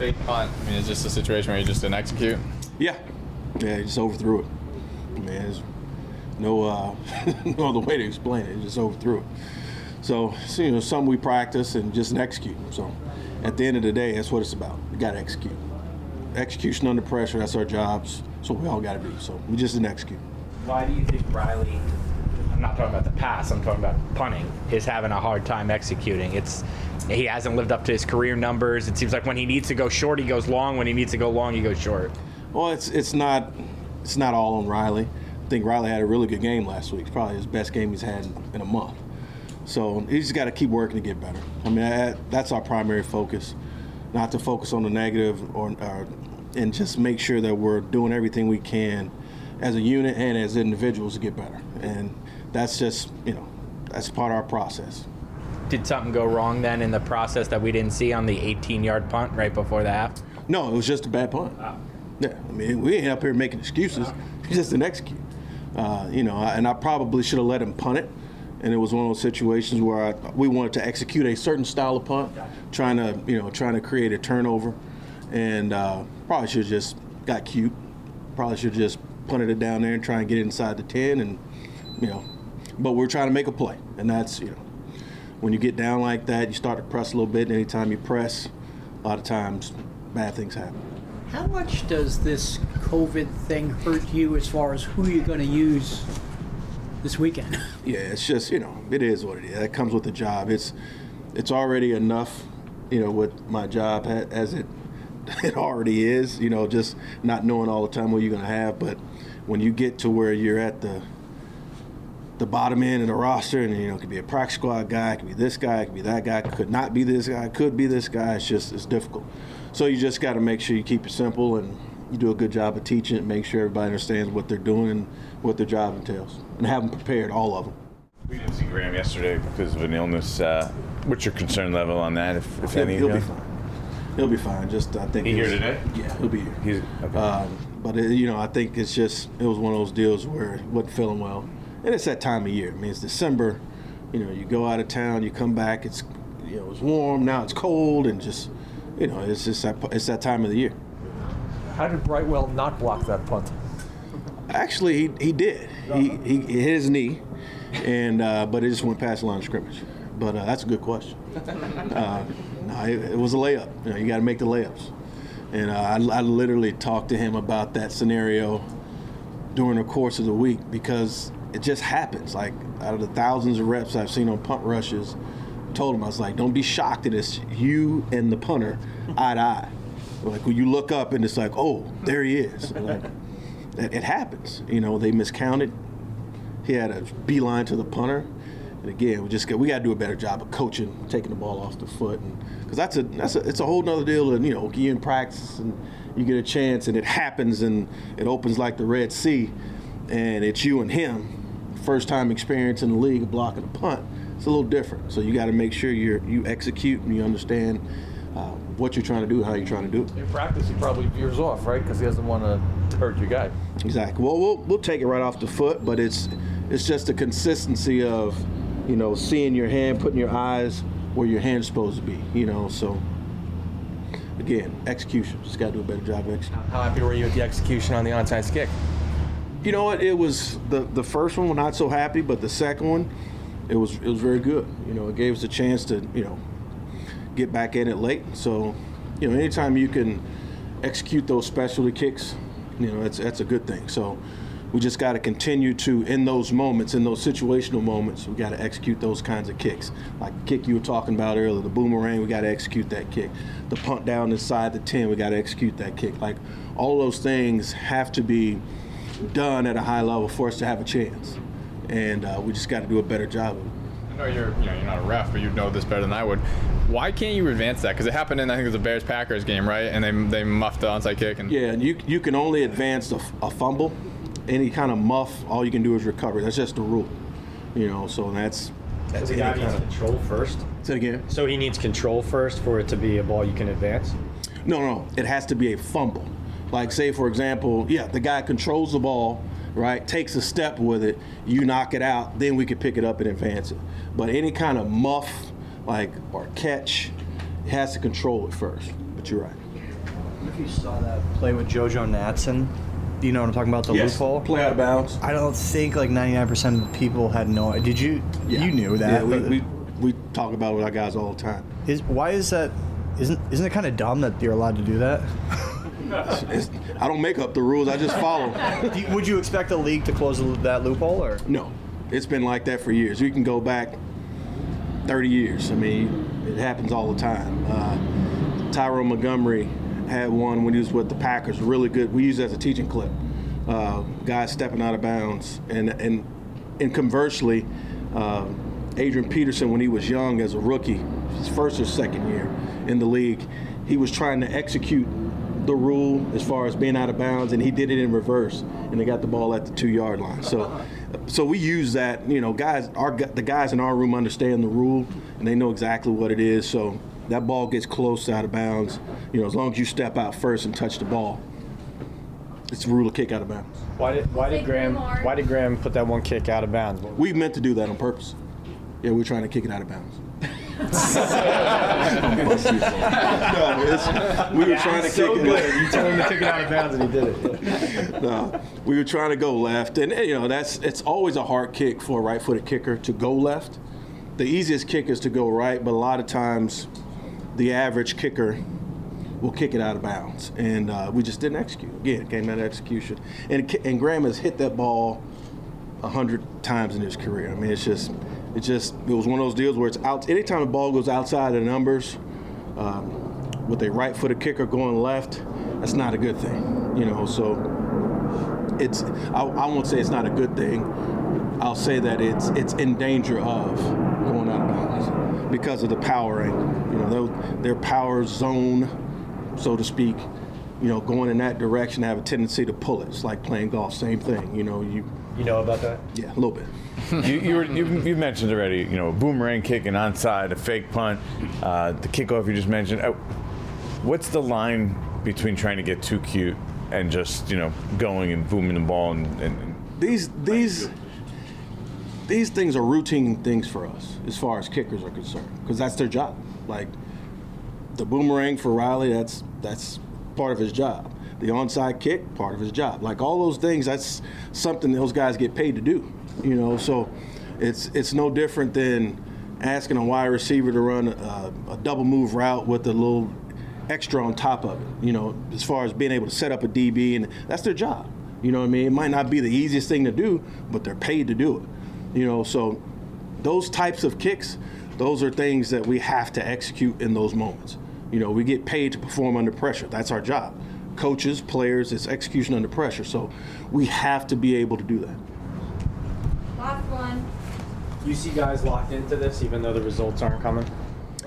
fake punt. I mean, it's just a situation where you just didn't execute. Yeah, yeah, he just overthrew it. Man, there's no uh, no other way to explain it. He just overthrew it. So, so, you know, some we practice and just execute. So, at the end of the day, that's what it's about. You got to execute. Execution under pressure. That's our jobs. So we all got to do. So we just didn't execute. Why do you think Riley? I'm not talking about the pass. I'm talking about punting. Is having a hard time executing. It's he hasn't lived up to his career numbers. It seems like when he needs to go short, he goes long. When he needs to go long, he goes short. Well, it's it's not it's not all on Riley. I think Riley had a really good game last week. Probably his best game he's had in a month. So he's got to keep working to get better. I mean, that, that's our primary focus, not to focus on the negative or, or and just make sure that we're doing everything we can as a unit and as individuals to get better. And that's just you know that's part of our process. Did something go wrong then in the process that we didn't see on the 18-yard punt right before the half? No, it was just a bad punt. Yeah, I mean, we ain't up here making excuses. He just didn't execute. Uh, you know, and I probably should have let him punt it. And it was one of those situations where I, we wanted to execute a certain style of punt, trying to, you know, trying to create a turnover, and uh, probably should have just got cute. Probably should have just punted it down there and try and get inside the ten, and you know, but we're trying to make a play, and that's you know, when you get down like that, you start to press a little bit. And anytime you press, a lot of times bad things happen. How much does this COVID thing hurt you as far as who you're going to use this weekend? Yeah, it's just you know, it is what it is. That comes with the job. It's it's already enough, you know, with my job as it it already is. You know, just not knowing all the time what you're gonna have. But when you get to where you're at the the bottom end of the roster, and you know, it could be a practice squad guy, it could be this guy, it could be that guy, could not be this guy, could be this guy. It's just it's difficult. So you just got to make sure you keep it simple and you do a good job of teaching it, make sure everybody understands what they're doing and what their job entails, and have them prepared, all of them. We didn't see Graham yesterday because of an illness. Uh, what's your concern level on that, if, if He'll, any? he'll be fine. He'll be fine. Just I think He here today? Yeah, he'll be here. He's okay. Um, but it, you know, I think it's just it was one of those deals where he wasn't feeling well, and it's that time of year. I mean, it's December. You know, you go out of town, you come back. It's you know, it's warm now. It's cold, and just you know, it's just that it's that time of the year. How did Brightwell not block that punt? Actually, he, he did. He, he hit his knee, and uh, but it just went past the line of scrimmage. But uh, that's a good question. Uh, no, it, it was a layup. You, know, you got to make the layups. And uh, I, I literally talked to him about that scenario during the course of the week because it just happens. Like out of the thousands of reps I've seen on punt rushes, I told him I was like, don't be shocked that it's you and the punter eye to eye. Like when you look up and it's like, oh, there he is. Like, it, it happens. You know, they miscounted. He had a beeline to the punter. And again, we just got, we got to do a better job of coaching, taking the ball off the foot, because that's a that's a it's a whole nother deal. And you know, you in practice and you get a chance, and it happens, and it opens like the Red Sea, and it's you and him, first time experience in the league of blocking a punt. It's a little different. So you got to make sure you you execute and you understand uh, what you're trying to do, how you're trying to do it. In practice, he probably veers off, right? Because he doesn't want to hurt your guy. Exactly. Well, we'll we'll take it right off the foot, but it's it's just a consistency of, you know, seeing your hand, putting your eyes where your hand's supposed to be. You know, so again, execution. Just got to do a better job of execution. How happy were you with the execution on the onside kick? You know what? It was the the first one, We're not so happy, but the second one, it was it was very good. You know, it gave us a chance to you know get back in it late. So, you know, anytime you can execute those specialty kicks, you know, that's that's a good thing. So, we just got to continue to in those moments, in those situational moments, we got to execute those kinds of kicks. Like the kick you were talking about earlier, the boomerang, we got to execute that kick. The punt down inside the ten, we got to execute that kick. Like all those things have to be done at a high level for us to have a chance, and uh, we just got to do a better job of it. I know you're, you know, you're not a ref, but you'd know this better than I would. Why can't you advance that? Because it happened in I think it was the Bears Packers game, right? And they they muffed the onside kick. And Yeah, and you you can only advance a fumble. Any kind of muff, all you can do is recover. That's just the rule, you know. So that's that's So the any guy needs of. control first. Say it again. So he needs control first for it to be a ball you can advance. No, no, it has to be a fumble. Like say for example, yeah, the guy controls the ball, right? Takes a step with it, you knock it out, then we can pick it up and advance it. But any kind of muff, like or catch, it has to control it first. But you're right. if you saw that play with JoJo Natson, you know what I'm talking about, the loophole? Play out of bounds. I don't think like 99% of the people had no. Did you? You knew that. Yeah, we, we, we talk about it with our guys all the time. is why is that? Isn't isn't it kind of dumb that you're allowed to do that? It's, I don't make up the rules. I just follow. You- would you expect the league to close that loophole or? no, it's been like that for years. We can go back 30 years. I mean, it happens all the time. Uh, Tyrone Montgomery had one when he was with the Packers. Really good. We use it as a teaching clip. Uh, guys stepping out of bounds, and and and conversely, uh, Adrian Peterson when he was young as a rookie, his first or second year in the league, he was trying to execute the rule as far as being out of bounds, and he did it in reverse, and they got the ball at the two yard line. So, so we use that. You know, guys, our the guys in our room understand the rule, and they know exactly what it is. So that ball gets close to out of bounds. You know, as long as you step out first and touch the ball, it's the rule of kick out of bounds. Why did Why did Graham. Why did Graham put that one kick out of bounds? We meant to do that on purpose. Yeah, we're trying to kick it out of bounds. No, it's, we were trying to so kick good. it. You told him to kick it out of bounds, and he did it. No, we were trying to go left, and you know that's it's always a hard kick for a right-footed kicker to go left. The easiest kick is to go right, but a lot of times, the average kicker will kick it out of bounds, and uh, we just didn't execute. Again, came out of execution, and and Graham has hit that ball a hundred times in his career. I mean, it's just, it just, it was one of those deals where it's out. Anytime the ball goes outside the numbers, um, with a right-footed kicker going left, that's not a good thing. You know, so it's, I, I won't say it's not a good thing. I'll say that it's it's in danger of going out of bounds because of the power angle. You know, their, their power zone, so to speak. You know, going in that direction have a tendency to pull it. It's like playing golf. Same thing. You know, you You know about that? yeah, a little bit. you, you, were, you, you mentioned already, you know, a boomerang kick, an onside, a fake punt, uh, the kickoff you just mentioned. Uh, what's the line between trying to get too cute and just, you know, going and booming the ball and, and, and These these these things are routine things for us as far as kickers are concerned because that's their job. Like the boomerang for Riley, that's that's part of his job. The onside kick, part of his job. Like all those things, that's something those guys get paid to do. You know, so it's it's no different than asking a wide receiver to run a, a double move route with a little extra on top of it. You know, as far as being able to set up a DB, and that's their job. You know what I mean? It might not be the easiest thing to do, but they're paid to do it. You know, so those types of kicks, those are things that we have to execute in those moments. You know, we get paid to perform under pressure. That's our job. Coaches, players, it's execution under pressure. So we have to be able to do that. Last one. You see guys locked into this, even though the results aren't coming.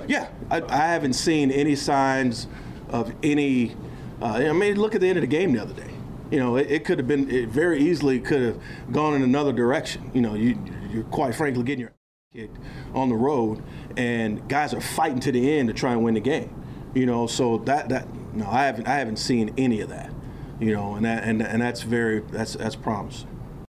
Yeah, I, I haven't seen any signs of any. Uh, I mean, look at the end of the game the other day. You know, it, it could have been. It very easily could have gone in another direction. You know, you you're quite frankly getting your kicked on the road, and guys are fighting to the end to try and win the game. You know, so that that no, I haven't I haven't seen any of that. You know, and that and, and that's very that's that's promising.